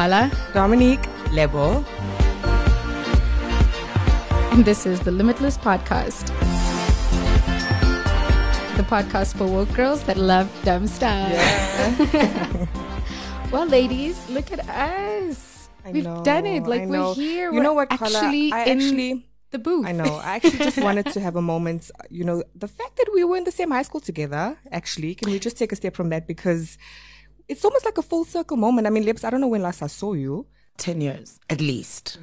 Hala, Dominique. Lebo. and this is the Limitless Podcast. The podcast for woke girls that love dumb stuff. well, ladies, look at us. I We've know, done it. Like I we're here. You we're know what? Actually, I in actually, the booth. I know. I actually just wanted to have a moment. You know, the fact that we were in the same high school together. Actually, can we just take a step from that because it's almost like a full circle moment. I mean, Lips. I don't know when last I saw you. 10 years, at least.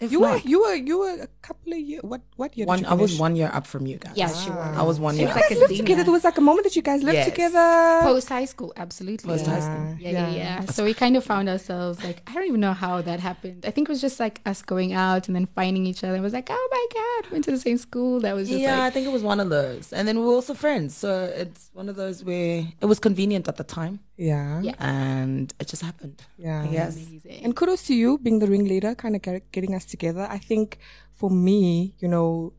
If You were, you were, you were a couple of years. What, what year? one, did you I was one year up from you guys. Yes, you were. I was one year up. like You a guys lived thing, together. yeah. There was like a moment that you guys lived Yes. together. Post high school, absolutely. Post high school. Yeah, yeah, yeah. So we kind of found ourselves like I don't even know how that happened. I think it was just like us going out and then finding each other. It was like, oh my god, went to the same school. That was just yeah, I think it was one of those. And then we were also friends. So it's one of those where it was convenient at the time Yeah. Yeah. and it just happened. Yeah. I guess. amazing. And kudos to you being the ringleader, kind of get, getting us together. I think for me, you know,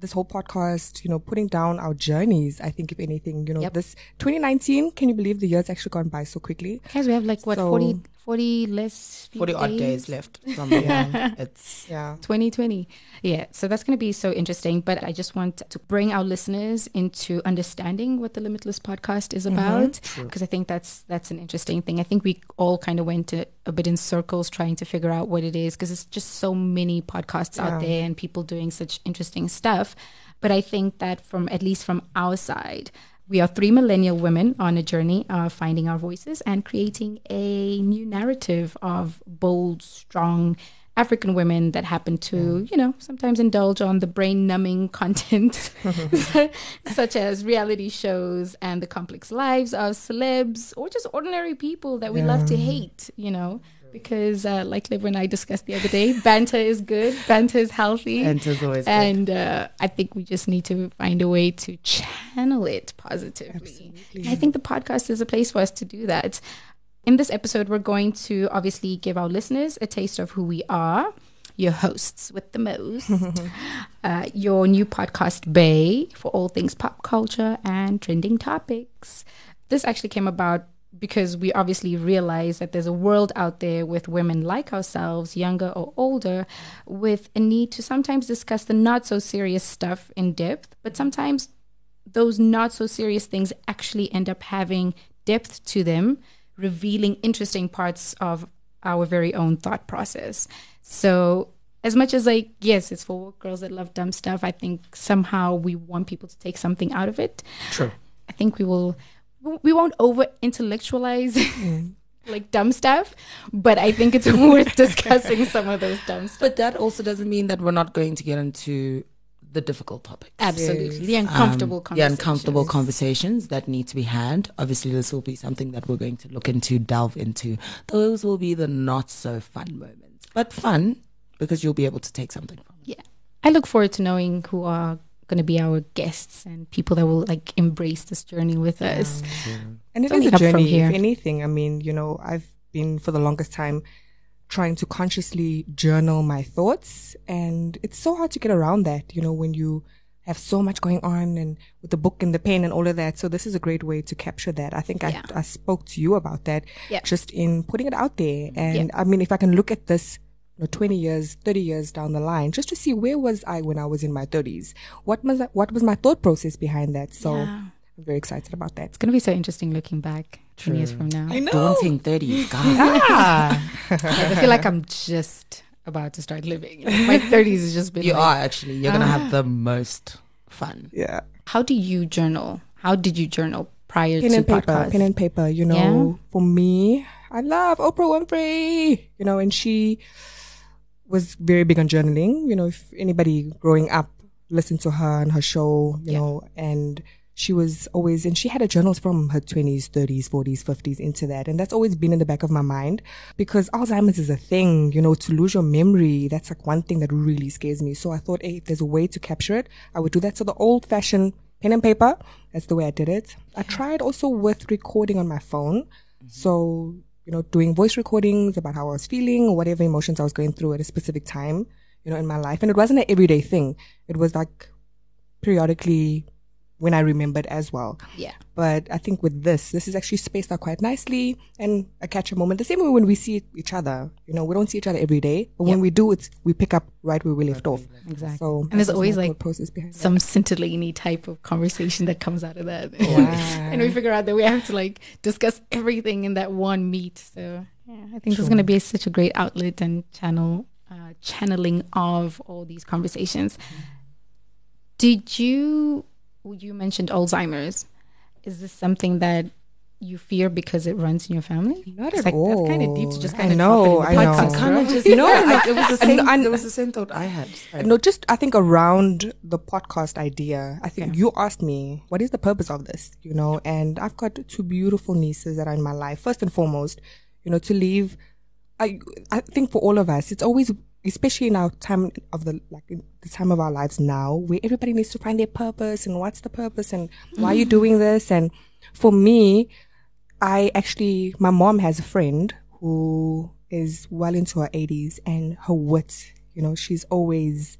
this whole podcast, you know, putting down our journeys. I think if anything, you know, Yep. this 2019, can you believe the year's actually gone by so quickly? Guys, we have like what So- 40, 40 less few 40 odd days left from the year. It's Yeah. 2020. Yeah, so that's going to be so interesting. But I just want to bring our listeners into understanding what the Limitless podcast is mm-hmm. about, because I think that's that's an interesting thing. I think we all kind of went a, a bit in circles trying to figure out what it is, because it's just so many podcasts out there and people doing such interesting stuff. But I think that from at least from our side. We are three millennial women on a journey of finding our voices and creating a new narrative of bold, strong African women that happen to, you know, sometimes indulge on the brain numbing content, such as reality shows and the complex lives of celebs or just ordinary people that we love to hate, you know. Because, uh, like Liv and I discussed the other day, banter is good, banter is healthy. Banter's always good. And uh, I think we just need to find a way to channel it positively. And I think the podcast is a place for us to do that. In this episode, we're going to obviously give our listeners a taste of who we are, your hosts with the most, uh, your new podcast, Bay, for all things pop culture and trending topics. This actually came about because we obviously realize that there's a world out there with women like ourselves, younger or older, with a need to sometimes discuss the not so serious stuff in depth, but sometimes those not so serious things actually end up having depth to them, revealing interesting parts of our very own thought process. So, as much as like, yes, it's for girls that love dumb stuff, I think somehow we want people to take something out of it. true. I think we will we won't over intellectualize like dumb stuff, but I think it's worth discussing some of those dumb stuff. But that also doesn't mean that we're not going to get into the difficult topics. Absolutely. The uncomfortable Um, the conversations. uncomfortable conversations that need to be had. Obviously, this will be something that we're going to look into, delve into. Those will be the not so fun moments, but fun because you'll be able to take something from it. Yeah. I look forward to knowing who are going to be our guests and people that will like embrace this journey with us. And it It's is a journey, here. if anything. I mean, you know, I've been for the longest time trying to consciously journal my thoughts. And it's so hard to get around that, you know, when you have so much going on and with the book and the pen and all of that. So this is a great way to capture that. I think Yeah. I, I spoke to you about that Yeah. just in putting it out there. And I mean, if I can look at this, you know, 20 years, 30 years down the line, just to see where was I when I was in my 30s? What was, what was my thought process behind that? So Yeah. I'm very excited about that. It's going to be so interesting looking back 10 years from now. I know. Daunting 30s, God. Ah. I feel like I'm just about to start living. Like, my 30s has just been You like, are actually. You're going to have the most fun. Yeah. How do you journal? How did you journal prior pen to and paper, podcast? pen and paper. You know, for me, I love Oprah Winfrey. You know, and she was very big on journaling. You know, if anybody growing up listened to her and her show, you Yeah. know, and she was always, and she had her journals from her 20s, 30s, 40s, 50s into that. And that's always been in the back of my mind because Alzheimer's is a thing, you know, to lose your memory. That's like one thing that really scares me. So I thought, hey, if there's a way to capture it, I would do that. So the old fashioned pen and paper, that's the way I did it. I tried also with recording on my phone. Mm-hmm. So, you know, doing voice recordings about how I was feeling or whatever emotions I was going through at a specific time, you know, in my life. And it wasn't an everyday thing. It was like periodically when I remembered as well. Yeah. But I think with this, this is actually spaced out quite nicely and a catch a moment. The same way when we see each other, you know, we don't see each other every day, but when we do, it's we pick up right where we left off. Exactly. So And there's always, like, process behind Some scintillating type of conversation that comes out of that. Wow. and we figure out that we have to like discuss everything in that one meet. So yeah, I think this is going to be such a great outlet and channel, uh, channeling of all these conversations. Did you, you mentioned Alzheimer's. Is this something that you fear because it runs in your family? Not It's at like, all. That's kind of deep to just I kind of know, I know. I kind of just know, I, I- it was the same. I- it was the same thought I had. Sorry. No, just I think around the podcast idea. I think you asked me what is the purpose of this, you know, and I've got two beautiful nieces that are in my life. First and foremost, you know, to leave. I I think for all of us, it's always, especially in our time of the like in the time of our lives now, where everybody needs to find their purpose and what's the purpose and why are you doing this. And for me, I actually, my mom has a friend who is well into her 80s and her wit, you know, she's always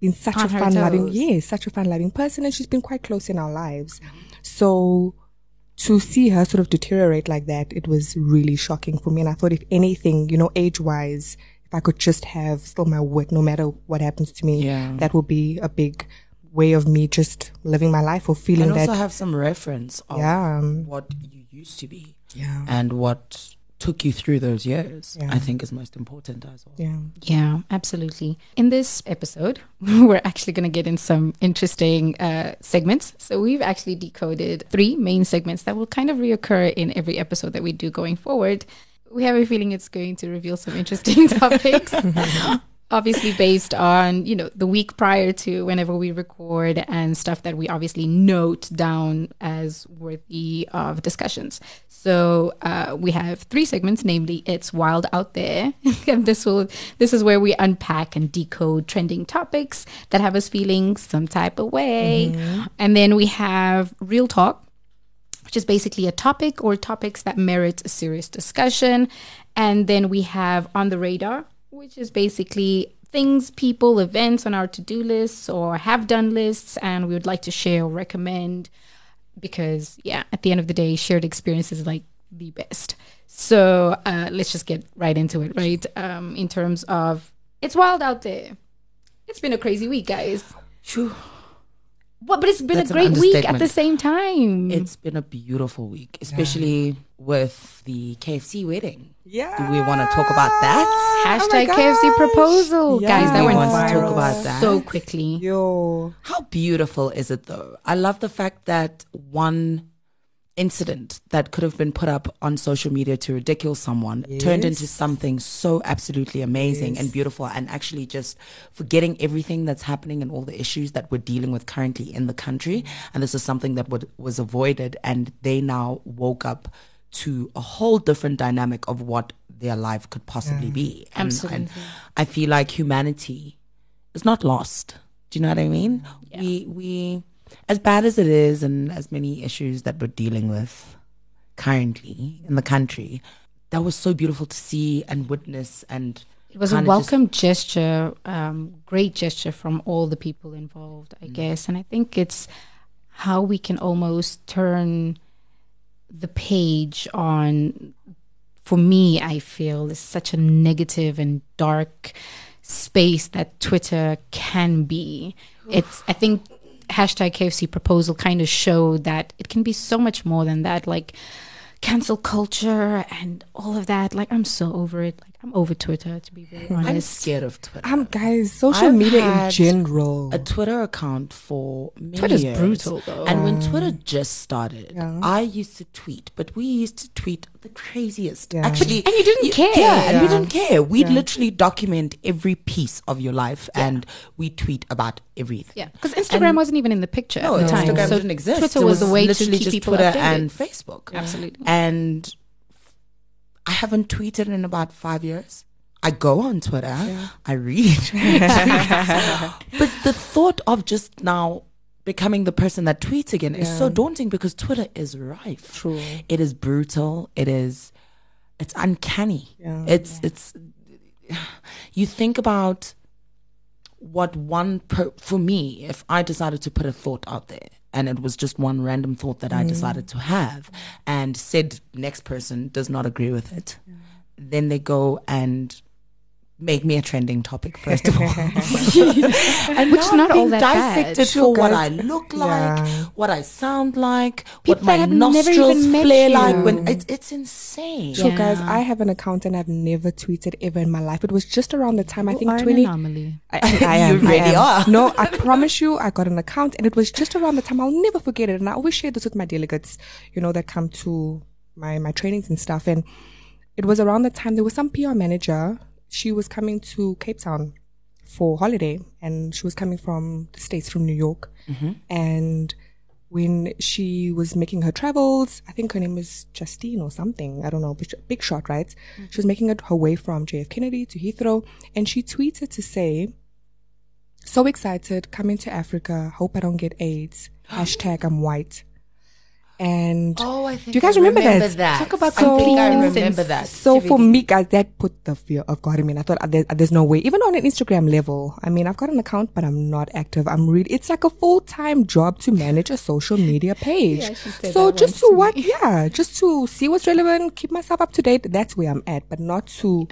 been such On a fun loving, toes. yes, such a fun loving person and she's been quite close in our lives. So to see her sort of deteriorate like that, it was really shocking for me. And I thought if anything, you know, age wise, if I could just have still my wit, no matter what happens to me, Yeah. that would be a big way of me just living my life or feeling and that. also have some reference of Yeah, um, what you used to be yeah, and what took you through those years. Yeah. I think is most important as well. yeah. Yeah, absolutely. In this episode, we're actually going to get in some interesting uh, segments. So, we've actually decoded three main segments that will kind of reoccur in every episode that we do going forward. We have a feeling it's going to reveal some interesting topics. obviously based on you know the week prior to whenever we record and stuff that we obviously note down as worthy of discussions. So uh, we have three segments namely it's wild out there. And this will this is where we unpack and decode trending topics that have us feeling some type of way. And then we have real talk which is basically a topic or topics that merit a serious discussion. And then we have on the radar, which is basically things, people, events on our to do lists or have done lists, and we would like to share or recommend because, yeah, at the end of the day, shared experience is like the best. So uh, let's just get right into it, right? Um, in terms of it's wild out there. It's been a crazy week, guys. Phew. What, but it's been That's a great week at the same time. It's been a beautiful week, especially with the KFC wedding. Yeah. Do we want to talk about that? Oh Hashtag Oh KFC proposal. Yeah. Guys, that We went want to viral talk about that. so quickly. Yo. How beautiful is it though? I love the fact that one incident that could have been put up on social media to ridicule someone turned into something so absolutely amazing and beautiful and actually just forgetting everything that's happening and all the issues that we're dealing with currently in the country. And this is something that would, was avoided and they now woke up to a whole different dynamic of what their life could possibly be. And, Absolutely. and i feel like humanity is not lost. Do you know what i mean? We we as bad as it is and as many issues that we're dealing with currently in the country that was so beautiful to see and witness and It was a kinda just- welcome gesture, um, great gesture from all the people involved, I guess. And I think it's how we can almost turn the page on, for me, I feel, is such a negative and dark space that Twitter can be. It's, I think, hashtag KFC proposal kind of showed that it can be so much more than that. Like, cancel culture and all of that. Like, I'm so over it. Like, I'm over Twitter, to be very honest. i'm scared of twitter Um, guys, social I've media in general. a Twitter account for many Twitter's years. brutal, though. And when Twitter just started, Yeah. I used to tweet, but we used to tweet the craziest. Yeah. Actually, And you didn't care. Yeah, and we didn't care. We'd Yeah. literally document every piece of your life, and we tweet about everything. Yeah, because Instagram wasn't even in the picture No, at the time. Instagram so didn't exist. Twitter It was, the way to literally keep just people Twitter updated. and Facebook. Absolutely. And I haven't tweeted in about five years. I go on Twitter. I read. but the thought of just now becoming the person that tweets again is so daunting because Twitter is rife. True. It is brutal. It is. It's uncanny. Yeah. It's it's. You think about what one per, for me if i decided to put a thought out there and it was just one random thought that I mm. decided to have, and said next person does not agree with it, then they go and make me a trending topic first of all, and Which is not all being that bad. dissected Sure, for what I look like, Yeah. what I sound like, People what my that have never nostrils even met flare like. When it's it's insane. So guys, Yeah. I have an account and I've never tweeted ever in my life. It was just around the time I think are an twenty. anomaly. I, I, I am. You really I am. are. No, I promise you, I got an account, and it was just around the time. I'll never forget it. And I always share this with my delegates, you know, that come to my my trainings and stuff. And it was around the time there was some PR manager. She was coming to Cape Town for holiday, and she was coming from the states, from New York. Mm-hmm. And when she was making her travels, I think her name was Justine or something. I don't know, big, big shot, right? Mm-hmm. She was making her way from JF Kennedy to Heathrow, and she tweeted to say, "So excited, coming to Africa. Hope I don't get AIDS. Hashtag I'm white." And Oh, I think do you guys remember, remember that? that. Talk about I think I remember that. So for me, guys, that put the fear of God in me. I thought uh, there, there's no way, even on an Instagram level. I mean, I've got an account, but I'm not active. I'm really, it's like a full time job to manage a social media page. Yeah, so just to to what, yeah, just to see what's relevant, keep myself up to date. That's where I'm at, but not to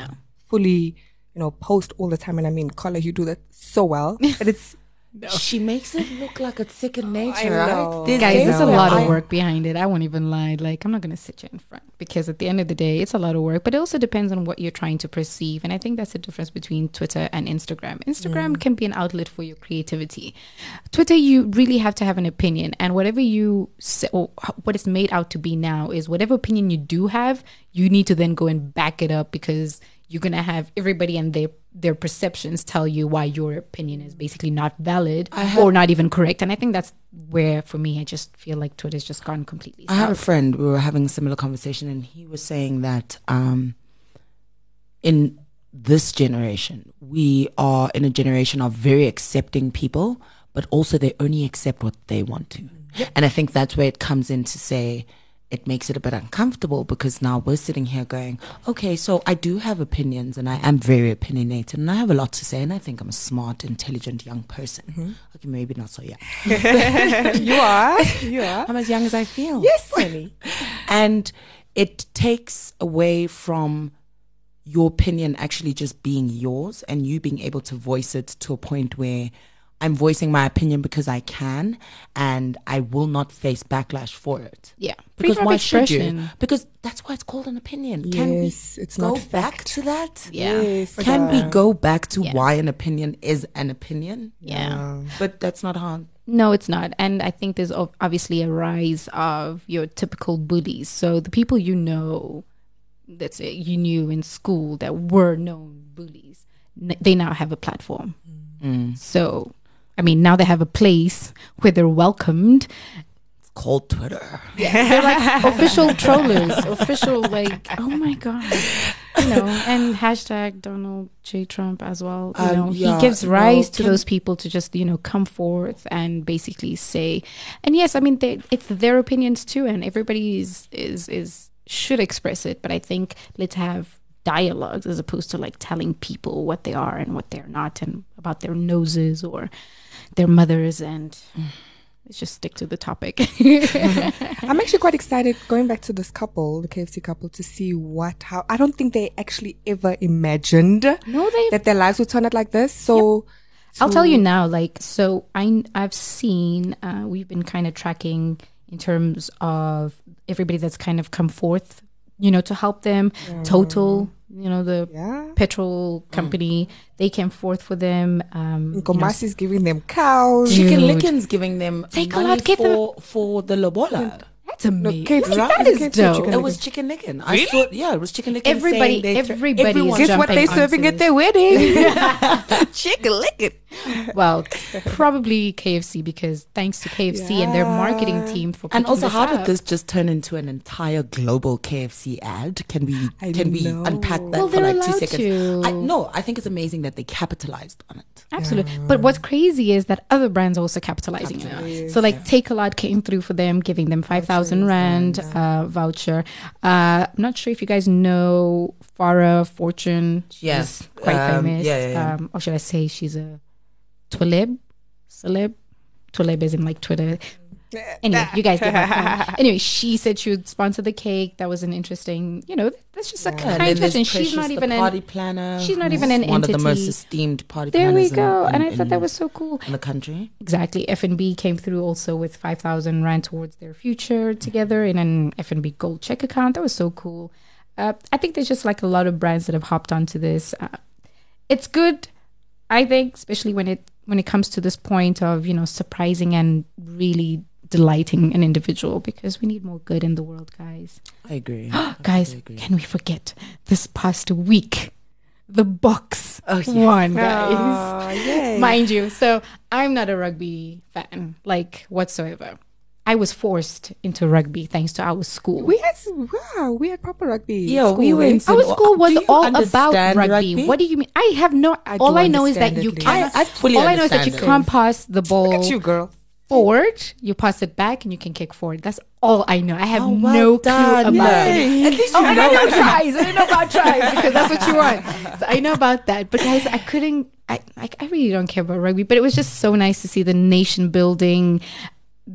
fully, you know, post all the time. And I mean, Carla, you do that so well, but it's, She makes it look like it's second nature, I know. right? There's Guys, there's a lot of work behind it. I won't even lie. Like, I'm not going to sit you in front because at the end of the day, it's a lot of work, but it also depends on what you're trying to perceive. And I think that's the difference between Twitter and Instagram. Instagram Mm. can be an outlet for your creativity. Twitter, you really have to have an opinion. And whatever you say, or h- what it's made out to be now is whatever opinion you do have, you need to then go and back it up because you're going to have everybody and their their perceptions tell you why your opinion is basically not valid or not even correct and i think that's where for me i just feel like twitter's just gone completely I had a friend. We were having a similar conversation, and he was saying that um, in this generation, we are in a generation of very accepting people, but also they only accept what they want to. And I think that's where it comes in to say it makes it a bit uncomfortable because now we're sitting here going, okay, so I do have opinions and I am very opinionated and I have a lot to say and I think I'm a smart, intelligent young person. Mm-hmm. Okay, maybe not so young. you are, you are. I'm as young as I feel. Yes, honey. And it takes away from your opinion actually just being yours and you being able to voice it to a point where I'm voicing my opinion because I can and I will not face backlash for it. yeah Because why should you? Because that's why it's called an opinion. Can Yes, we it's go not back fact. to that? yeah Yes. Can we go back to Yeah. why an opinion is an opinion? yeah But that's not hard. No, it's not. And I think there's obviously a rise of your typical bullies. So the people you know, let's say you knew in school that were known bullies, they now have a platform. Mm. So, I mean, now they have a place where they're welcomed. It's called Twitter. They're like official trollers, official, like, oh my God. You know, and hashtag Donald J. Trump as well. You Um, know, yeah, he gives no, rise to those people to just, you know, come forth and basically say, and yes, I mean, they, it's their opinions too, and everybody is, is, is, should express it. But I think let's have dialogues as opposed to like telling people what they are and what they're not and about their noses or their mothers and let's just stick to the topic. I'm actually quite excited going back to this couple, the KFC couple, to see what, how, I don't think they actually ever imagined no, that their lives would turn out like this. So, I'll tell you now, like, so I, I've seen, uh, we've been kind of tracking in terms of everybody that's kind of come forth, you know, to help them. Total, you know, the yeah. petrol company, they came forth for them. Um, you know, Ngomasi's giving them cows. Dude. Chicken Licken's giving them Take a money lot, give them- for, for the lobola. that's amazing. KFC, that is KFC dope. chicken It was Chicken Licken. I saw, yeah, it was Chicken Licken. Everybody- saying they everybody is Guess what jumping they serving at their wedding? Chicken Licken. Well, probably KFC because thanks to KFC and their marketing team for And also, this how did this just turn into an entire global KFC ad? Can we I can we know. unpack that Well, for like two seconds? to. I, no, I think it's amazing that they capitalized on it. Absolutely. But what's crazy is that other brands are also capitalizing now. So like Takealot came through for them, giving them 5,000 Rand uh, voucher. Uh, I'm not sure if you guys know Farah Fortune. She's Yes. quite Um, famous. yeah, yeah, yeah. Um, or should I say she's a Twileb? Celeb? Twileb is in like Twitter. Anyway, you guys get my point. Anyway, she said she would sponsor the cake. That was an interesting, you know, that's just a And kind gesture. there's she's not even party an. planner. she's not even an one of the most esteemed party There we planners in- go. in- and I thought that was so cool. in the country. Exactly. FNB came through also with 5,000 rand towards their future together in an FNB gold check account. That was so cool. Uh, I think there's just like a lot of brands that have hopped onto this. Uh, it's good, I think, especially when it when it comes to this point of you know surprising and really delighting an individual because we need more good in the world, guys. I agree. guys, agree. can we forget this past week? The Boks Oh, yes. won, oh, guys Oh, mind you. So I'm not a rugby fan, like whatsoever. I was forced into rugby thanks to our school. we had wow, we had proper rugby. Yeah, we school, went our school was all about rugby. rugby? What do you mean? I have no. I all I know is that you it, can't. I- I fully all I know is that you it. can't pass the ball Look at you, girl. forward. You pass it back, and you can kick forward. That's all I know. I have Oh, well no done. clue about Yay. it. Oh, at least Oh, you I know know tries. I didn't know about tries because that's what you want. So I know about that, but guys, I couldn't. I, I I really don't care about rugby, but it was just so nice to see the nation building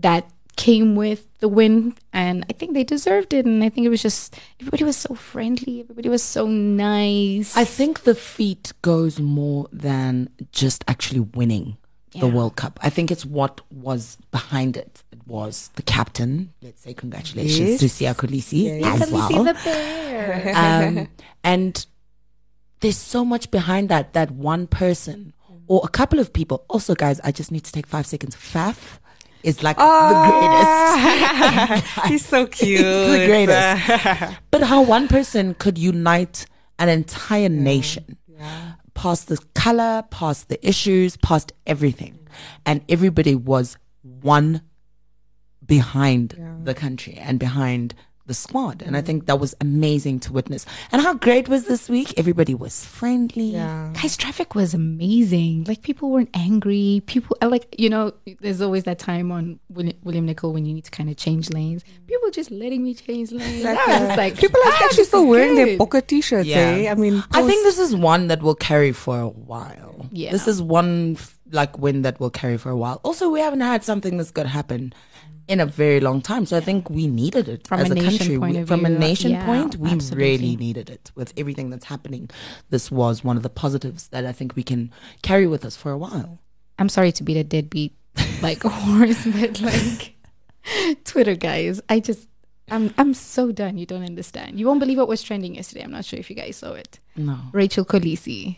that came with the win, and I think they deserved it. And I think it was just everybody was so friendly. Everybody was so nice. I think the feat goes more than just actually winning the World Cup. I think it's what was behind it. It was the captain. Let's say congratulations Yes. to Siya Kolisi Yes. as well. see the bear. um, and there's so much behind that that one person or a couple of people also guys i just need to take five seconds faf is like the greatest. Ah, he's so cute. He's the greatest. But how one person could unite an entire nation past the color past the issues past everything. And everybody was one behind the country and behind the squad and i think that was amazing to witness and how great was this week everybody was friendly yeah. Guys, traffic was amazing. Like people weren't angry. People I like you know. There's always that time on William, William Nicol when you need to kind of change lanes. People just letting me change lanes. Uh, like, people are ah, actually still is wearing their good. Bokke t-shirts. Eh? I mean, I think this is one that will carry for a while. Yeah. This is one f- like win that will carry for a while. Also, we haven't had something that's going to happen in a very long time. So I think we needed it From as a a, nation country. point We- of from a uh, nation yeah, point, we absolutely. really needed it with everything that's happening. This was one of the positives that I think we can carry with us for a while. I'm sorry to beat a deadbeat like horse, but like Twitter guys, I just I'm I'm so done. You don't understand. You won't believe what was trending yesterday. I'm not sure if you guys saw it. No, Rachel Kolisi.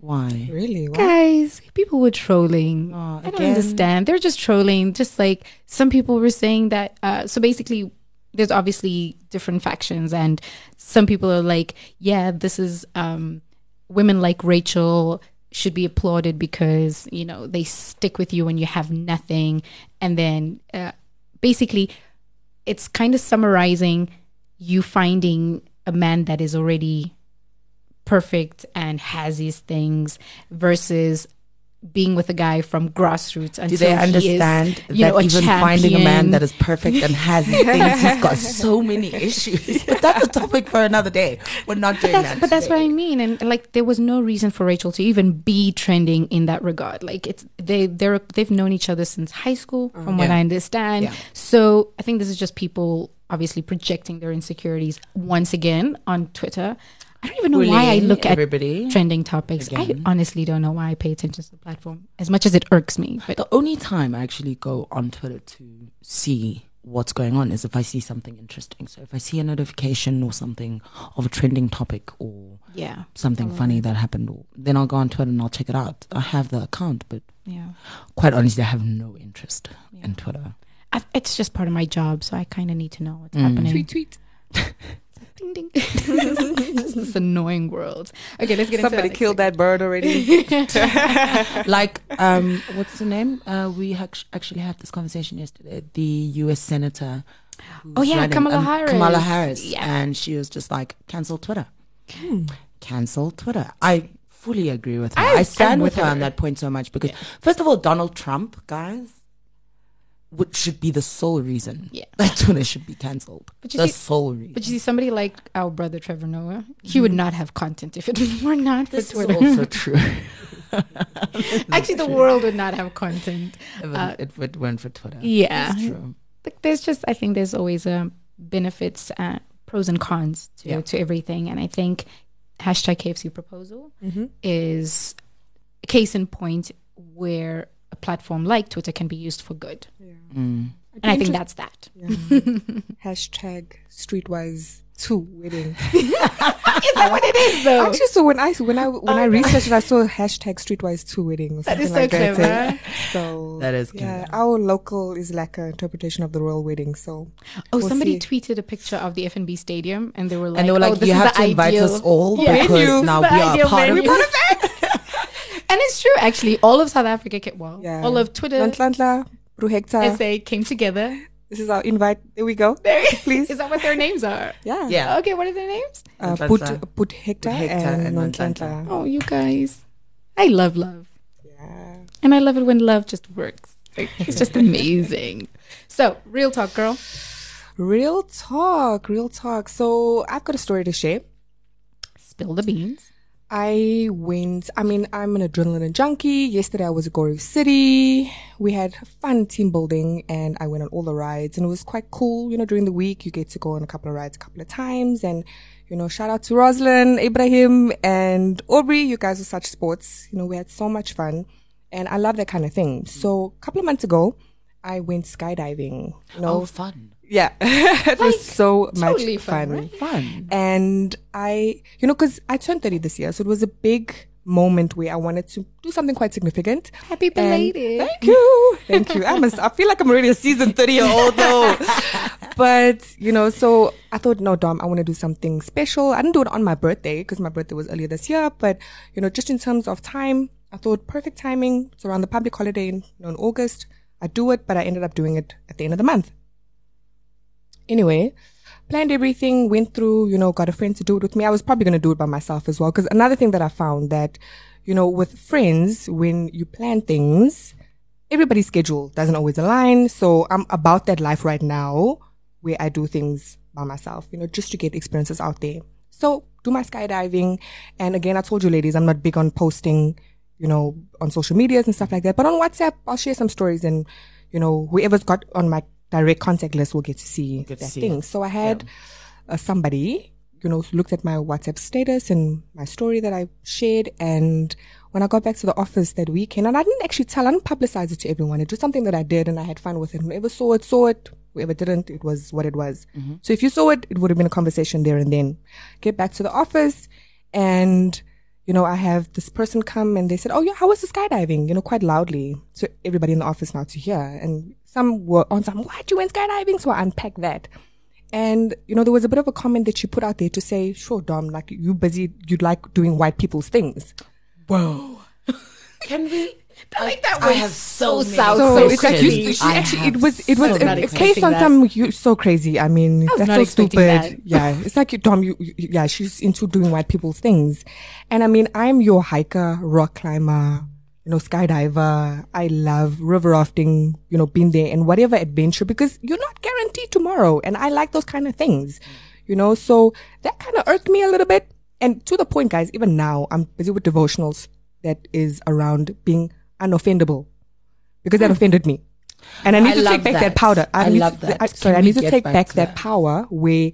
Why? really what? Guys, people were trolling. Oh, I don't understand. They're just trolling. Just like some people were saying that. Uh, so basically, there's obviously different factions, and some people are like, "Yeah, this is um, women like Rachel should be applauded because you know they stick with you when you have nothing." And then uh, basically, it's kind of summarizing you finding a man that is already perfect and has these things versus being with a guy from grassroots until Do they he is, understand you know, that even finding a man that is perfect and has these things, he's got so many issues. But that's a topic for another day. We're not doing that's, that. but that's what. I mean, and like there was no reason for Rachel to even be trending in that regard. Like it's they they're they've known each other since high school, mm. from what Yeah. I understand. Yeah. So I think this is just people obviously projecting their insecurities once again on Twitter. I don't even know why I look at everybody. trending topics. Again. I honestly don't know why I pay attention to the platform as much as it irks me. But The only time I actually go on Twitter to see what's going on is if I see something interesting. So if I see a notification or something of a trending topic or yeah, something funny that happened, or, then I'll go on Twitter and I'll check it out. I have the account, but yeah. quite honestly, I have no interest Yeah. in Twitter. I, it's just part of my job, so I kind of need to know what's Mm. happening. Tweet, tweet. Ding ding. Just this annoying world. Okay, let's get it. Somebody into killed that bird already. like, um, what's the name? Uh, we hac- actually had this conversation yesterday. The U.S. senator. Oh, yeah, Kamala Harris. Kamala Harris, Yeah. and she was just like, cancel Twitter. Cancel Twitter. I fully agree with her. I- I, stand I'm with with her on that point so much because, first of all, Donald Trump, guys, would should be the sole reason Yeah. That's when it should be cancelled. But you The see- sole reason. But you see, somebody like our brother Trevor Noah, he would not have content if it were not for this Twitter. is also true. Actually, the world would not have content. If Uh, it, it went for Twitter. Yeah. It's true. Like, there's just, I think there's always um, benefits, uh, pros and cons to, Yeah. to everything. And I think hashtag KFC proposal Mm-hmm. is a case in point where a platform like Twitter can be used for good. Mm. And I think that's that. Yeah. Hashtag streetwise two wedding. Is that what it is, though? Actually, so when I when I when I researched it, I saw hashtag streetwise two wedding. Or That something is so like that. clever. So That is yeah. Our local is like an interpretation of the royal wedding. So Oh, We'll somebody see. tweeted a picture of the FNB stadium, and they were like, and they were oh, like, this you is have the to invite ideal- us all Yeah. because Venues, now the we are ideal part of it. And it's true, actually. All of South Africa, came, well, yeah, all of Twitter, Lantlantla, Bruhekta. SA came together. This is our invite. There we go. There, Please. is that what their names are? Yeah. Yeah. Okay, what are their names? Uh, Lantlantla. Put Put Hector Put Hector and and Lantlantla. Oh, you guys. I love love. Yeah. And I love it when love just works. Like, It's just amazing. So, real talk, girl. Real talk, real talk. So I've got a story to share. Spill the beans. I went, I mean, I'm an adrenaline junkie. Yesterday I was at Gold Reef City. We had fun team building and I went on all the rides and it was quite cool. You know, during the week you get to go on a couple of rides a couple of times and, you know, shout out to Roslyn, Ibrahim and Aubrey. You guys are such sports. You know, we had so much fun and I love that kind of thing. So a couple of months ago, I went skydiving. You know, Oh, fun. Yeah, it was so totally much fun, fun. right? Fun. And I, you know, because I turned 30 this year, so it was a big moment where I wanted to do something quite significant. Happy And- belated. thank you. Thank you. I'm a, I feel like I'm already a seasoned 30 year old though. but, you know, so I thought, no, Dom, I want to do something special. I didn't do it on my birthday because my birthday was earlier this year. But, you know, just in terms of time, I thought perfect timing. It's around the public holiday in, you know, in August. I do it, but I ended up doing it at the end of the month. Anyway, planned everything, went through, you know, got a friend to do it with me. I was probably going to do it by myself as well. Cause another thing that I found that, you know, with friends, when you plan things, everybody's schedule doesn't always align. So I'm about that life right now where I do things by myself, you know, just to get experiences out there. So do my skydiving. And again, I told you ladies, I'm not big on posting, you know, on social medias and stuff like that. But on WhatsApp, I'll share some stories and, you know, whoever's got on my direct contact list will get to see Get to that see thing. it. So I had uh, somebody, you know, looked at my WhatsApp status and my story that I shared. And when I got back to the office that weekend, and I didn't actually tell, I didn't publicize it to everyone. It was something that I did and I had fun with it. Whoever saw it, saw it. Whoever didn't, it was what it was. So if you saw it, it would have been a conversation there and then. Get back to the office and, you know, I have this person come and they said, Oh, yeah, how was the skydiving? You know, quite loudly. So everybody in the office now to hear. And some were on some, what, you went skydiving? So I unpacked that. And, you know, there was a bit of a comment that she put out there to say, sure, Dom, like you busy, you like doing white people's things. Whoa. Can we? I, like that I was have so so many south, So so it's like you, she I actually, it was, it was so a, a case on that. some, you, so crazy. I mean, was that's so stupid. that. Yeah. It's like, you, Dom, you, you, yeah, she's into doing white people's things. And I mean, I'm your hiker, rock climber, you know, skydiver. I love river rafting, you know, been there and whatever adventure because you're not guaranteed tomorrow. And I like those kind of things, you know, so that kind of irked me a little bit. And to the point, guys, even now I'm busy with devotionals that is around being unoffendable because that hmm. offended me. And I need I to take back that, that. powder. I need love to, that. I, sorry, Can I need to take back that that? power where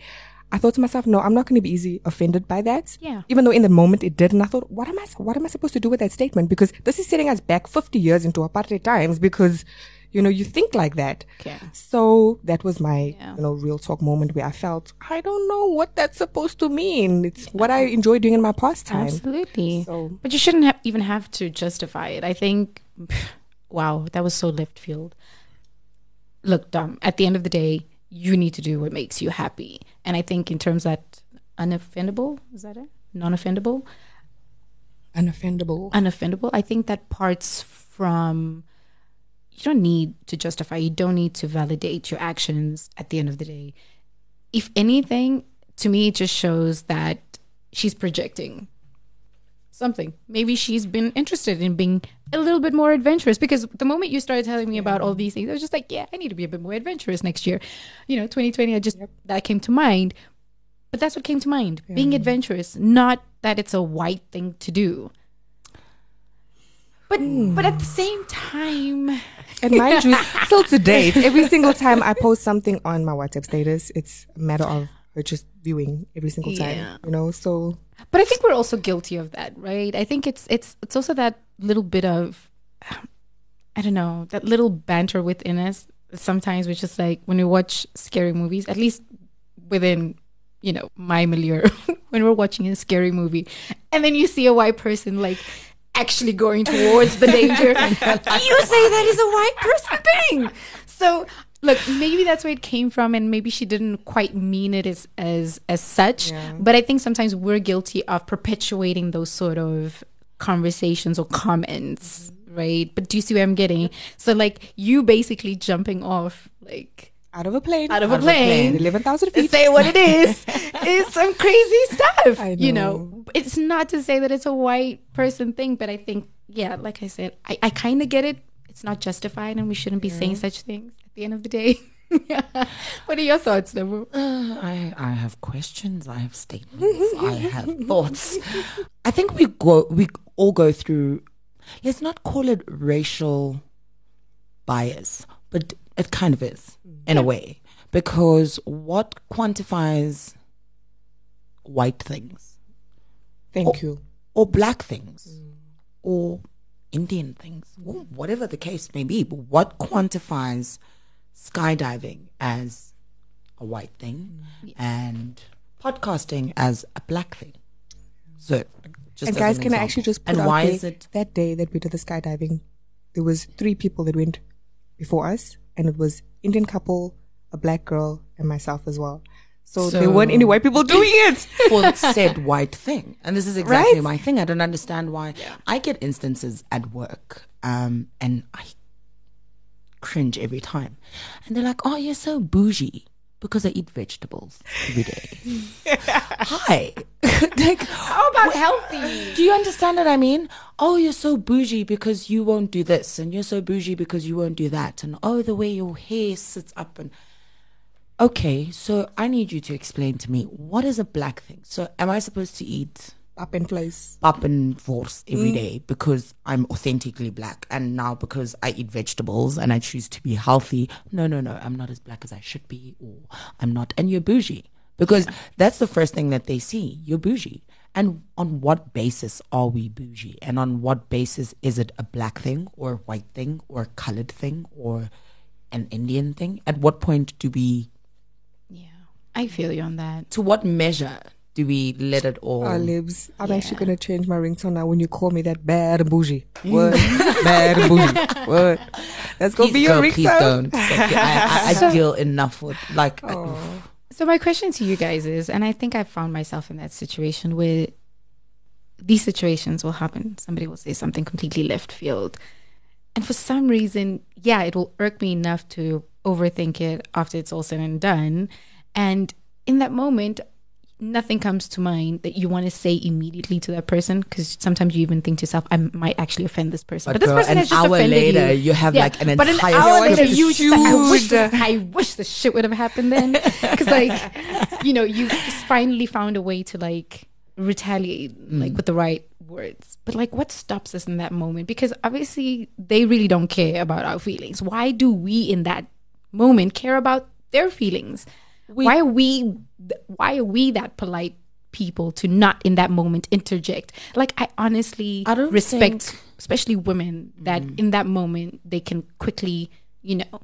I thought to myself, no, I'm not going to be easily offended by that. Yeah. Even though in the moment it did, and I thought, what am I, what am I supposed to do with that statement? Because this is setting us back 50 years into apartheid times because, you know, you think like that. Okay. So that was my, Yeah. you know, real talk moment where I felt, I don't know what that's supposed to mean. It's what I enjoy doing in my pastime. Absolutely. So- But you shouldn't have, even have to justify it. I think, wow, that was so left field. Look, dumb. at the end of the day, you need to do what makes you happy. And I think in terms that unoffendable, is that it? Non-offendable? Unoffendable. Unoffendable. I think that parts from you don't need to justify, you don't need to validate your actions at the end of the day. If anything, to me, it just shows that she's projecting something. Maybe she's been interested in being a little bit more adventurous because the moment you started telling me about all these things, I was just like, yeah, I need to be a bit more adventurous next year. You know, 2020, I just, that came to mind. But that's what came to mind being adventurous, not that it's a white thing to do. But hmm. but at the same time, And mind you, still to date, every single time I post something on my WhatsApp status, it's a matter of just viewing every single time. Yeah. You know, so but I think we're also guilty of that, right? I think it's it's it's also that little bit of I don't know, that little banter within us. Sometimes we're just like when we watch scary movies, at least within you know my milieu, when we're watching a scary movie, and then you see a white person like actually going towards the danger, you say that is a white person thing. So look, maybe that's where it came from, and maybe she didn't quite mean it as as as such. But I think sometimes we're guilty of perpetuating those sort of conversations or comments, right? But do you see where I'm getting? So like you basically jumping off like out of a plane, out of a Out of a plane. plane. eleven thousand feet. Say what it is. it's some crazy stuff. I You know. know, it's not to say that it's a white person thing, but I think, yeah, like I said, I, I kind of get it. It's not justified, and we shouldn't be saying such things at the end of the day. what are your thoughts, Nabu? Uh, I I have questions. I have statements. I have thoughts. I think we go we all go through. Let's not call it racial bias, but it kind of is in a way because what quantifies white things Thank you. or black things or Indian things, or whatever the case may be. But what quantifies skydiving as a white thing and podcasting as a black thing? So, just and guys, an can I actually just put and out why there, is it? that day that we did the skydiving? There was three people that went before us, and it was Indian couple, a black girl, and myself as well. So, there weren't any white people doing it. for said white thing. And this is exactly Right? my thing. I don't understand why. I get instances at work, um, and I cringe every time. And they're like, "Oh, you're so bougie." Because I eat vegetables every day. Hi. like, How about healthy? do you understand what I mean? Oh, you're so bougie because you won't do this, and you're so bougie because you won't do that, and oh, the way your hair sits up and. Okay, so I need you to explain to me what is a black thing. So, am I supposed to eat Up in place. pap and wors every mm. day because I'm authentically black, and now because I eat vegetables and I choose to be healthy? No, no, no, I'm not as black as I should be, or I'm not. And you're bougie because that's the first thing that they see. You're bougie. And on what basis are we bougie? And on what basis is it a black thing or a white thing or a colored thing or an Indian thing? At what point do we, Yeah, I feel you on that. to what measure do we let it all? Our lives. I'm actually going to change my ringtone now when you call me that bad and bougie. Mm. What? bad and bougie. What? That's going to be Please, your girl, please don't. I, I, I deal enough with like oh. So my question to you guys is, and I think I found myself in that situation where these situations will happen. Somebody will say something completely left field. And for some reason, yeah, it will irk me enough to overthink it after it's all said and done. And in that moment, nothing comes to mind that you want to say immediately to that person because sometimes you even think to yourself, I might actually offend this person. But But, this girl, person uh, an has just hour offended later, you. you have, like, an but entire an hour later, you just, I wish, this, uh, I wish the shit would have happened then. Because like you know you finally found a way to like retaliate mm. like with the right words. But like what stops us in that moment? Because obviously they really don't care about our feelings. Why do we in that moment care about their feelings why are we why are we that polite people to not in that moment interject? Like i honestly I don't respect think- especially women that mm-hmm. in that moment they can quickly you know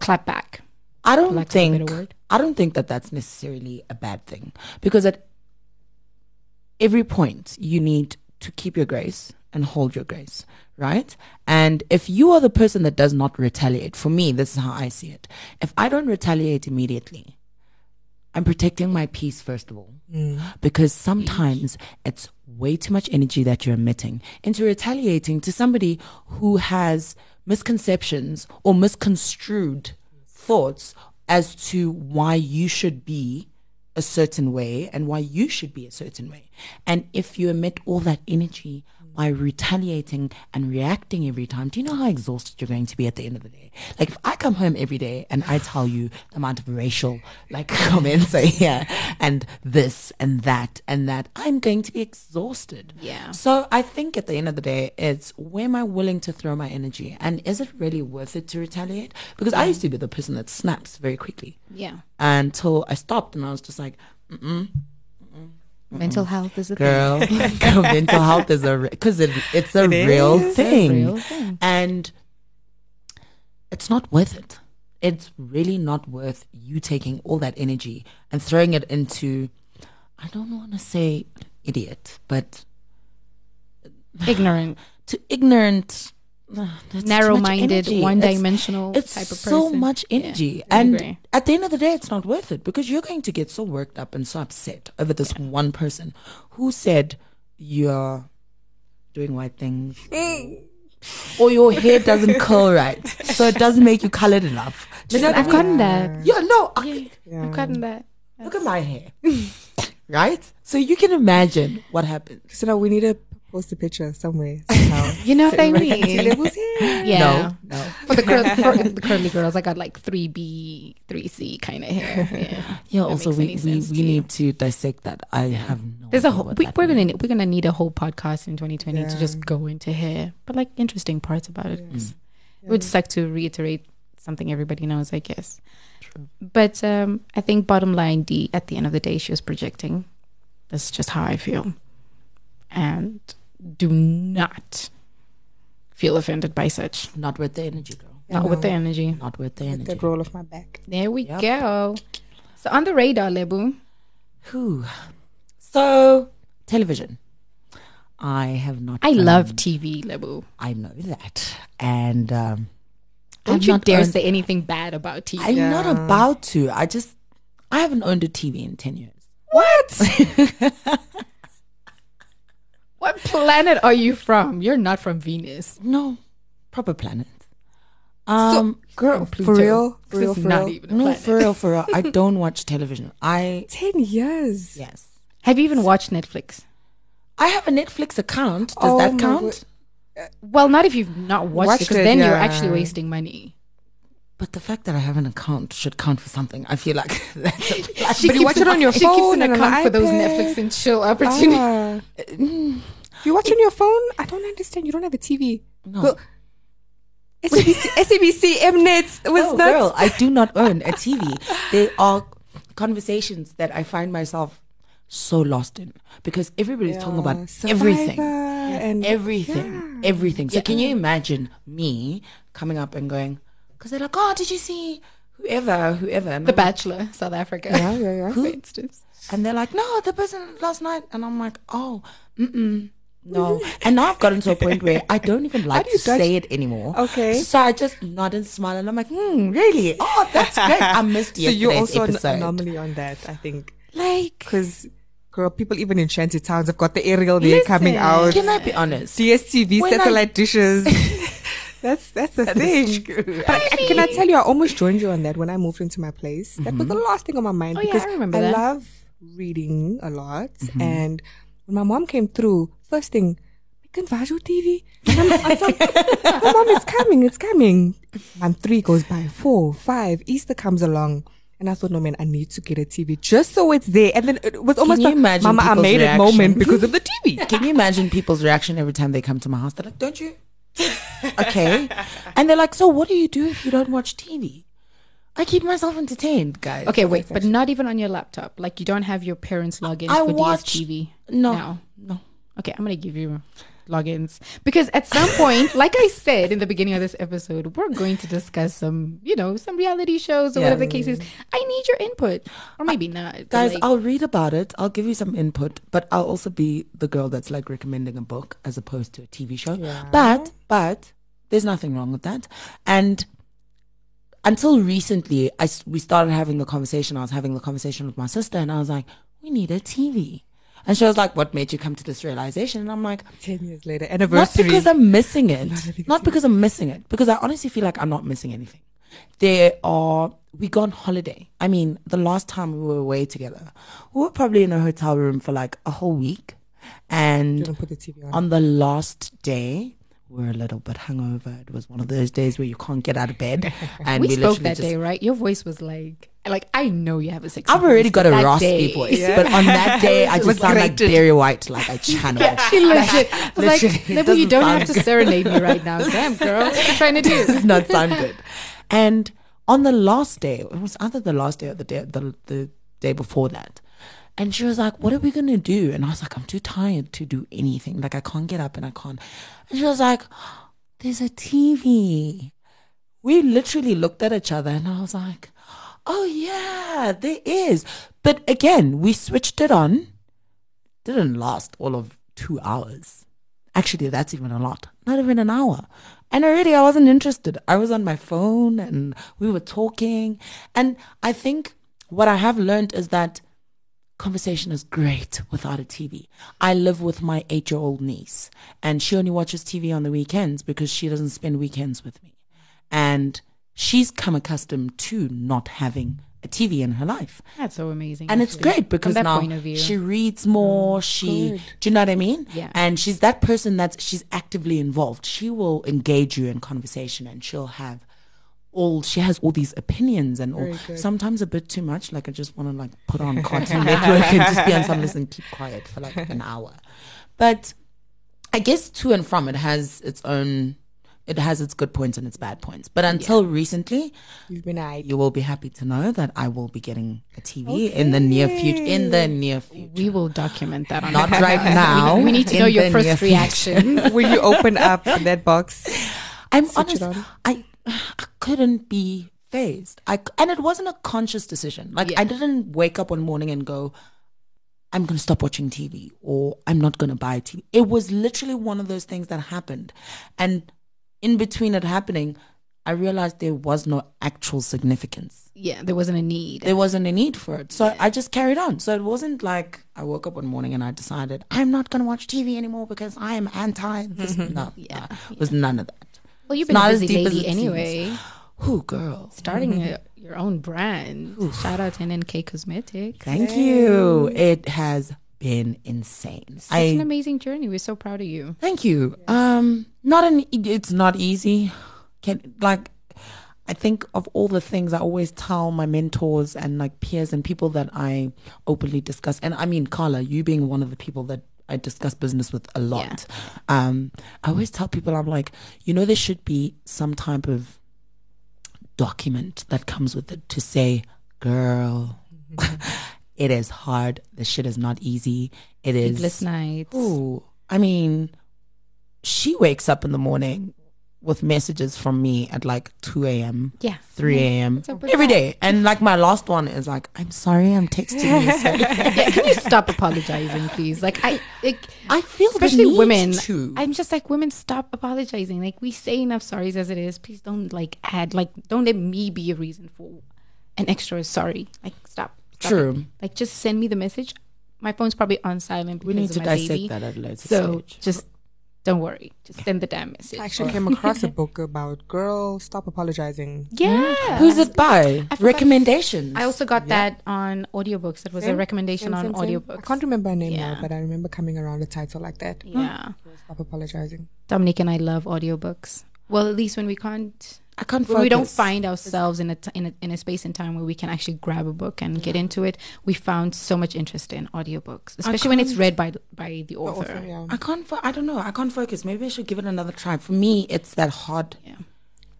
clap back. I don't lack of a better think word. I don't think that that's necessarily a bad thing because at every point you need to keep your grace and hold your grace, right? And if you are the person that does not retaliate, for me, this is how I see it. If I don't retaliate immediately, I'm protecting my peace first of all, mm. because sometimes it's way too much energy that you're emitting into retaliating to somebody who has misconceptions or misconstrued thoughts as to why you should be a certain way and why you should be a certain way. And if you emit all that energy by retaliating and reacting every time, do you know how exhausted you're going to be at the end of the day? Like if I come home every day and I tell you the amount of racial like comments I hear and this and that and that, I'm going to be exhausted. Yeah. So I think at the end of the day, it's where am I willing to throw my energy? And is it really worth it to retaliate? Because I used to be the person that snaps very quickly Yeah. until I stopped and I was just like, mm-mm, Mental health is a girl, girl mental health is a because it, it's a It real is. thing, real thing. and it's not worth it. It's really not worth you taking all that energy and throwing it into. I don't want to say idiot, but. Ignorant, to ignorant, that's narrow-minded, one-dimensional it's type of person. so much energy I and agree. at the end of the day it's not worth it because you're going to get so worked up and so upset over this one person who said you're doing white things or your hair doesn't curl right so it doesn't make you colored enough Do you know Listen, I I've mean? gotten that. yeah no I, Yeah. I've gotten that. look at my hair right so you can imagine what happens So now we need to post a picture somewhere somehow. You know what I Everybody can see mean? Lebu's hair. Yeah. no no For the, curl, for the curly girls, I got like three B, three C kind of hair. Yeah. yeah also we, we, we to need to dissect that i have no There's a whole. what We, that we're gonna we're gonna need a whole podcast in 2020 to just go into hair, but like interesting parts about it. Mm. It would just like to reiterate something everybody knows, I guess. True. But um, I think bottom line, D at the end of the day, she was projecting. That's just how I feel, and do not feel offended by such. not worth the energy girl Not with the energy. not worth the Let energy that roll off my back. There we Yep. go. So on the radar, Lebu. Who? So, television. I have not. I owned- love TV, Lebu. I know that, and um, Don't I've you not dare owned- say anything bad about TV. I'm not about to. I just I haven't owned a TV in ten years. What? what planet are you from? You're not from Venus. No, proper planet. Um, Girl, for real, for real, for not real. even no, planet. for real, for real. I don't watch television. I Ten years. yes, Have you even watched Netflix? I have a Netflix account. Does Oh that count? Well, not if you've not watched, Watched it, because then you're actually wasting money. But the fact that I have an account should count for something. I feel like that's a plus. She But you watch it on your she keeps phone an account an for those. Netflix and chill opportunities. Ah. you watch on your phone? I don't understand. You don't have a TV. No. Well, SABC, SABC Mnet was oh, not. girl, I do not own a TV. There are conversations that I find myself so lost in because everybody's talking about Yeah, everything. And Everything, everything. So, can you imagine me coming up and going, because they're like, oh, did you see whoever, whoever? And, The I'm- Bachelor, South Africa. Yeah, yeah, yeah. For instance. and they're like, no, the person last night. And I'm like, oh, mm-mm. No, and now I've gotten to a point where I don't even like do you to judge- say it anymore. Okay. so I just nod and smile, and I'm like, hmm, really? Oh, that's great. I missed you. So yesterday's you're also an episode. anomaly on that, I think. like, Because, girl, people even in shanty towns have got the aerial there coming Listen. out. can I be honest? DSTV When I- satellite dishes. That's that's the thing. But I, can I tell you, I almost joined you on that when I moved into my place. That was the mm-hmm. last thing on my mind Oh, yeah, because I remember that. love reading a lot. Mm-hmm. And when my mom came through, first thing, can TV? And I'm, I thought, oh, mom, it's coming, it's coming. Month three goes by, four, five, Easter comes along. And I thought, no, man, I need to get a TV just so it's there. And then it was almost like, Mama, I made it moment because of the TV. Can you imagine people's reaction every time they come to my house? They're like, don't you? Okay. And they're like, so what do you do if you don't watch TV? I keep myself entertained, guys. Okay, wait, but not even on your laptop. Like you don't have your parents' logins I for watch- DSTV. No. now. No. Okay, I'm gonna give you logins because at some point, like I said in the beginning of this episode, we're going to discuss some, you know, some reality shows or Yeah. whatever the case is. I need your input, or maybe not, Guys, like- I'll read about it. I'll give you some input, but I'll also be the girl that's like recommending a book as opposed to a TV show. But, but there's nothing wrong with that. And until recently, I, we started having the conversation. I was having the conversation with my sister and I was like, we need a TV. And she was like, what made you come to this realization? And I'm like, 10 years later, anniversary. not because I'm missing it. Not because I'm missing it. Because I honestly feel like I'm not missing anything. There are, we go on holiday. I mean, the last time we were away together, we were probably in a hotel room for like a whole week. And put the TV on. on the last day, we're a little bit hungover. It was one of those days where you can't get out of bed. And we, we, spoke that just day, right? Your voice was like, like I know you have a sexy. I've already got a raspy voice, but on that day I just sound like. Barry White, like I channeled. She legit like, Literally, it Level, you don't have sound to serenade me right now. Damn, girl. What are you trying to do? does not sound good. And on the last day, it was either the last day or the day the, the day before that. And she was like, What are we gonna do? And I was like, I'm too tired to do anything. Like I can't get up and I can't. And she was like, There's a TV. We literally looked at each other and I was like, Oh yeah, there is. But again, we switched it on. Didn't last all of two hours. Actually, that's even a lot. Not even an hour. And already I wasn't interested. I was on my phone and we were talking. And I think what I have learned is that conversation is great without a TV. I live with my eight year old niece and she only watches TV on the weekends because she doesn't spend weekends with me. And she's come accustomed to not having a TV in her life. That's so amazing. And it's great because now point of view. she reads more. Mm, she, good. do you know what I mean? Yeah. And she's that person that's she's actively involved. She will engage you in conversation, and she'll have all she has all these opinions and all. Sometimes a bit too much. Like I just want to like put on Cartoon Network and just be on some list and keep quiet for like an hour. But I guess to and from it has its own. It has its good points and its bad points. But until recently, You've been eyed. you will be happy to know that I will be getting a TV in the near future. In the near future, we will document that on not the right now. We, we need to know your first reaction. when you open up that box, I'm Switch honest. on. I I couldn't be phased. I and it wasn't a conscious decision. Like I didn't wake up one morning and go, "I'm going to stop watching TV" or "I'm not going to buy TV." It was literally one of those things that happened, and in between it happening, I realized there was no actual significance. yeah, there wasn't a need. there wasn't a need for it. So I just carried on. So it wasn't like I woke up one morning and I decided I'm not going to watch TV anymore because I am anti this. No, Yeah, it was none of that. Well, you've been a not as busy deep as lady it anyway. Who girl? Starting a, your own brand. Shout out to NNK Cosmetics. Thank you. It has been insane. Such an amazing journey. We're so proud of you. thank you. Um, not an. It's not easy. Can like. I think of all the things I always tell my mentors and like peers and people that I openly discuss, and I mean, Carla, you being one of the people that I discuss business with a lot. Um, I always tell people, I'm like, you know, there should be some type of document that comes with it to say, girl, it is hard. The shit is not easy. It is. Sleepless nights. Ooh, I mean, she wakes up in the morning with messages from me at like 2 a.m., Yeah. 3 mm-hmm. a.m. With every day. And like my last one is like, I'm sorry, I'm texting you. So Yeah, can you stop apologizing, please? Like I, like, I feel especially women. to. I'm just like women. Stop apologizing. Like we say enough sorries as it is. Please don't like add. Like don't let me be a reason for an extra sorry. Like stop. stop True. it. Like just send me the message. My phone's probably on silent. we need to dissect baby. that at a later So stage. just don't worry. Just send the damn message. I actually came across a book about girl stop apologizing. yeah. Mm. Who's it by? forgot- Recommendations. I also got that on audiobooks. That was a recommendation Same, on same, same. audiobooks. I can't remember her name Yeah. now, but I remember coming around a title like that. Yeah. Stop apologizing. Dominic and I love audiobooks. Well, at least when we can't I can't when we don't find ourselves in a, t- in a in a space and time where we can actually grab a book and get into it, we found so much interest in audiobooks, especially when it's read by the- by the author. Author, yeah. I can't. Fo- I don't know. I can't focus. Maybe I should give it another try. For me, it's that hard. Yeah.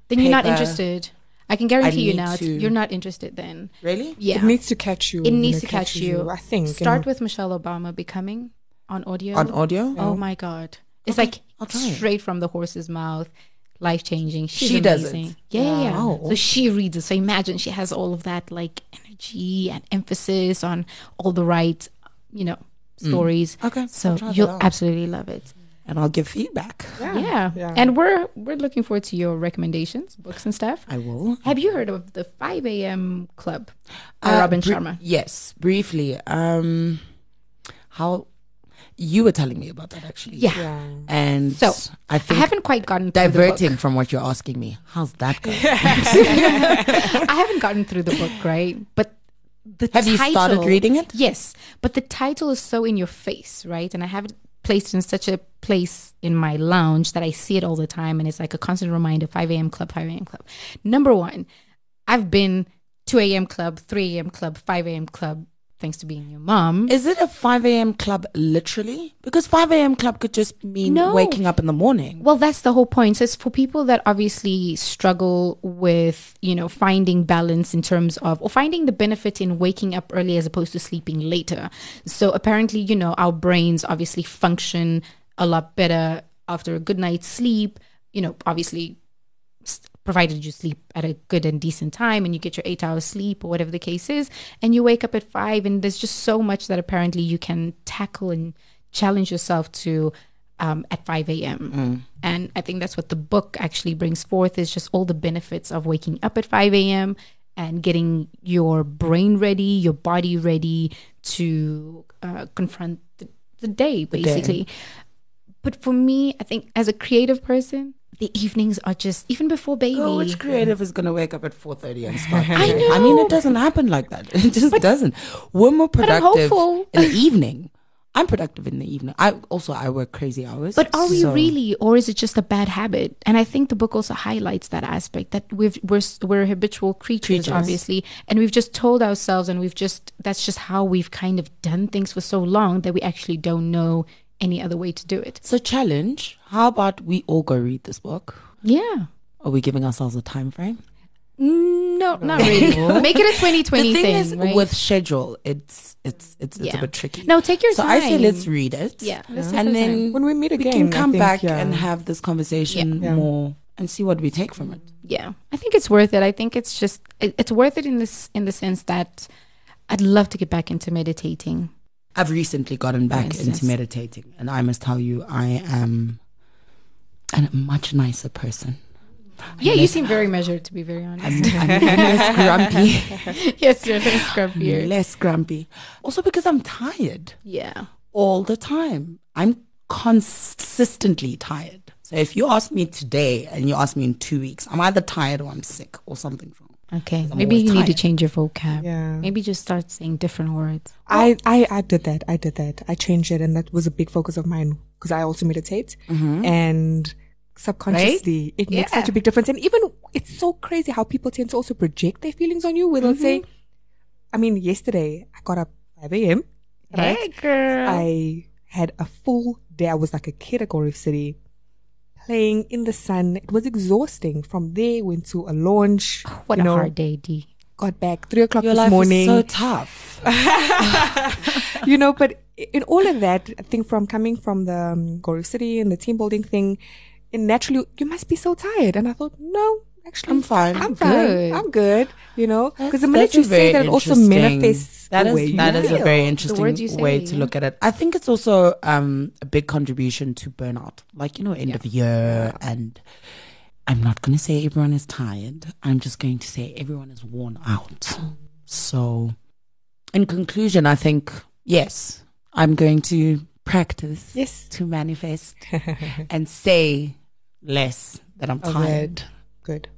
Then you're not interested. I can guarantee you now, it's, to- you're not interested. Then, Really? yeah, It needs to catch you. It needs to catch catches you. I think. Start and- with Michelle Obama becoming on audio. On audio? Oh my god, it's Okay, like I'll try it. straight from the horse's mouth. Life changing. She's She does it? Yeah, yeah. yeah. Wow. So she reads it. So imagine she has all of that like energy and emphasis on all the right, you know, stories. Mm. Okay. So I'll try that you'll absolutely love it. and I'll give feedback. Yeah. yeah. And we're we're looking forward to your recommendations, books and stuff. I will. Have you heard of the 5 a.m. club by Uh, Robin bri- Sharma? Yes, briefly. Um, how you were telling me about that actually? Yeah. yeah. And So, I I haven't quite gotten through the book. diverting from what you're asking me. How's that going? I haven't gotten through the book, right? But the Have you started reading it? Yes, but the title is so in your face, right? And I have it placed in such a place in my lounge that I see it all the time, and it's like a constant reminder: 5 a.m. club, 5 a.m. club. Number one, I've been 2 a.m. club, 3 a.m. club, 5 a.m. club, thanks to being your mom. Is it a 5 a.m. club literally? Because 5 a.m. club could just mean No. waking up in the morning. Well, that's the whole point. So it's for people that obviously struggle with, you know, finding balance in terms of, or finding the benefit in waking up early as opposed to sleeping later. So apparently, you know, our brains obviously function a lot better after a good night's sleep. You know, obviously, provided you sleep at a good and decent time and you get your eight hours sleep or whatever the case is, and you wake up at five, and there's just so much that apparently you can tackle and challenge yourself to um, at 5 a.m. And I think that's what the book actually brings forth is just all the benefits of waking up at 5 a.m. and getting your brain ready, your body ready to uh, confront the, the day, day. basically. But for me, I think as a creative person, the evenings are just even before baby. Girl, which creative is going to wake up at 4.30 and start? I reading? I mean, it doesn't happen like that. It just doesn't. We're more productive in the evening. I'm productive in the evening. I also, I work crazy hours. But are we so- really, or is it just a bad habit? And I think the book also highlights that aspect that we've, we're we're habitual creatures, Creatures. obviously, and we've just told ourselves, and we've just that's just how we've kind of done things for so long that we actually don't know any other way to do it. So challenge, how about we all go read this book? Yeah. Are we giving ourselves a time frame? Mm, no, not really. Make it a 2020 the thing thing. is, right? with schedule, it's it's it's, it's Yeah. a bit tricky. no, take your so time. So I say let's read it. Yeah, let's and then time. When we meet again, we again, can come think, back yeah. and have this conversation Yeah. more and see what we take from it. yeah i think it's worth it i think it's just it, it's worth it in this in the sense that i'd love to get back into meditating I've recently gotten back instance. into meditating, and I must tell you, I am a much nicer person. yeah you seem very measured to be very honest I'm, I'm less grumpy. yes you're less I'm less grumpy. Also because I'm tired yeah all the time. I'm consistently tired. So if you ask me today and you ask me in two weeks, I'm either tired or I'm sick or something's wrong. Okay maybe you need to change your vocab Yeah. maybe just start saying different words I, I, I did that. I did that. I changed it, and that was a big focus of mine because I also meditate, mm-hmm. and subconsciously it makes Yeah. such a big difference. And even it's so crazy how people tend to also project their feelings on you. Where they'll say, I mean, yesterday I got up 5 a.m. Right? hey girl I had a full day. I was like a kid at City, playing in the sun. It was exhausting. From there, went to a launch. what you a know, hard day d Got back three o'clock Your this life morning. is so tough. you know, but in all of that, I think from coming from the um, Gold Reef City and the team building thing, and naturally, you must be so tired. And I thought, no, actually, I'm fine. I'm fine. good. I'm good. You know, because the minute you say that, it also manifests That is way that is a very interesting way to look at it. I think it's also um, a big contribution to burnout, like you know, end of year. And I'm not going to say everyone is tired. I'm just going to say everyone is worn out. So, in conclusion, I think yes, I'm going to practice Yes. to manifest and say less that I'm tired. Good.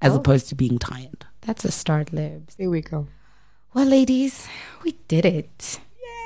as Oh. opposed to being tired. that's a start libs There we go. well ladies we did it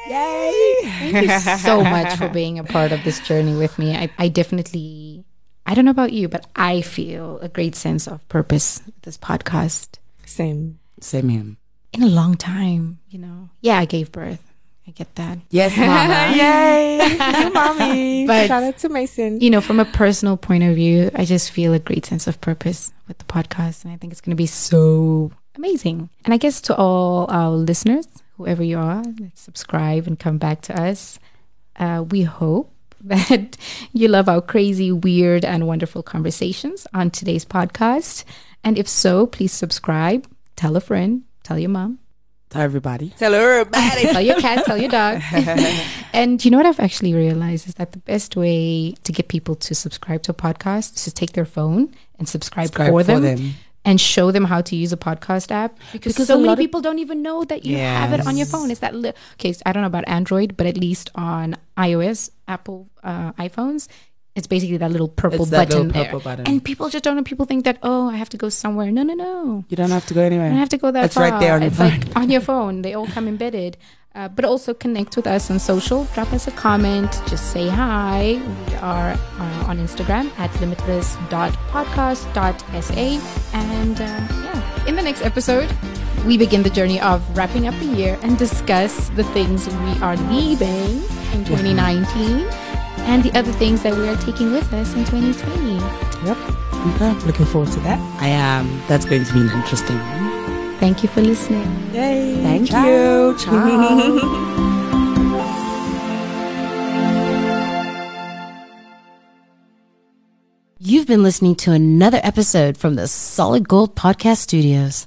Yay! Thank you so much for being a part of this journey with me. I, I definitely, I don't know about you, but I feel a great sense of purpose with this podcast Same. Same here. in a long time, you know. Yeah, I gave birth. I get that. Yes, Mama. Yay! you, mommy. But- Shout out to Mason. You know, from a personal point of view, I just feel a great sense of purpose with the podcast. And I think it's going to be so amazing. And I guess to all our listeners, whoever you are, subscribe and come back to us, uh, we hope that you love our crazy, weird, and wonderful conversations on today's podcast. And if so, please subscribe, tell a friend, tell your mom, To everybody. Tell everybody. tell your cat, tell your dog. and you know what I've actually realized is that the best way to get people to subscribe to a podcast is to take their phone and subscribe, Subscribe for, for them, them. and show them how to use a podcast app because, Because so many of- people don't even know that you have it on your phone. It's that li- okay? So I don't know about Android, but at least on iOS, Apple uh, iPhones. It's basically that little purple It's that button little there. button. And people just don't know. People think that, oh, I have to go somewhere. No, no, no. You don't have to go anywhere. I don't have to go that It's far. right there on your it's like on your phone. They all come embedded. Uh, but also connect with us on social. Drop us a comment. Just say hi. We are uh, on Instagram at limitless.podcast.sa. And uh, yeah, in the next episode, we begin the journey of wrapping up the year and discuss the things we are leaving in 2019 and the other things that we are taking with us in 2020. Yep. Okay. Looking forward to that. I am. That's going to be an interesting one. Thank you for listening. Yay. Thank Ciao. you. Ciao. You've been listening to another episode from the Solid Gold Podcast Studios.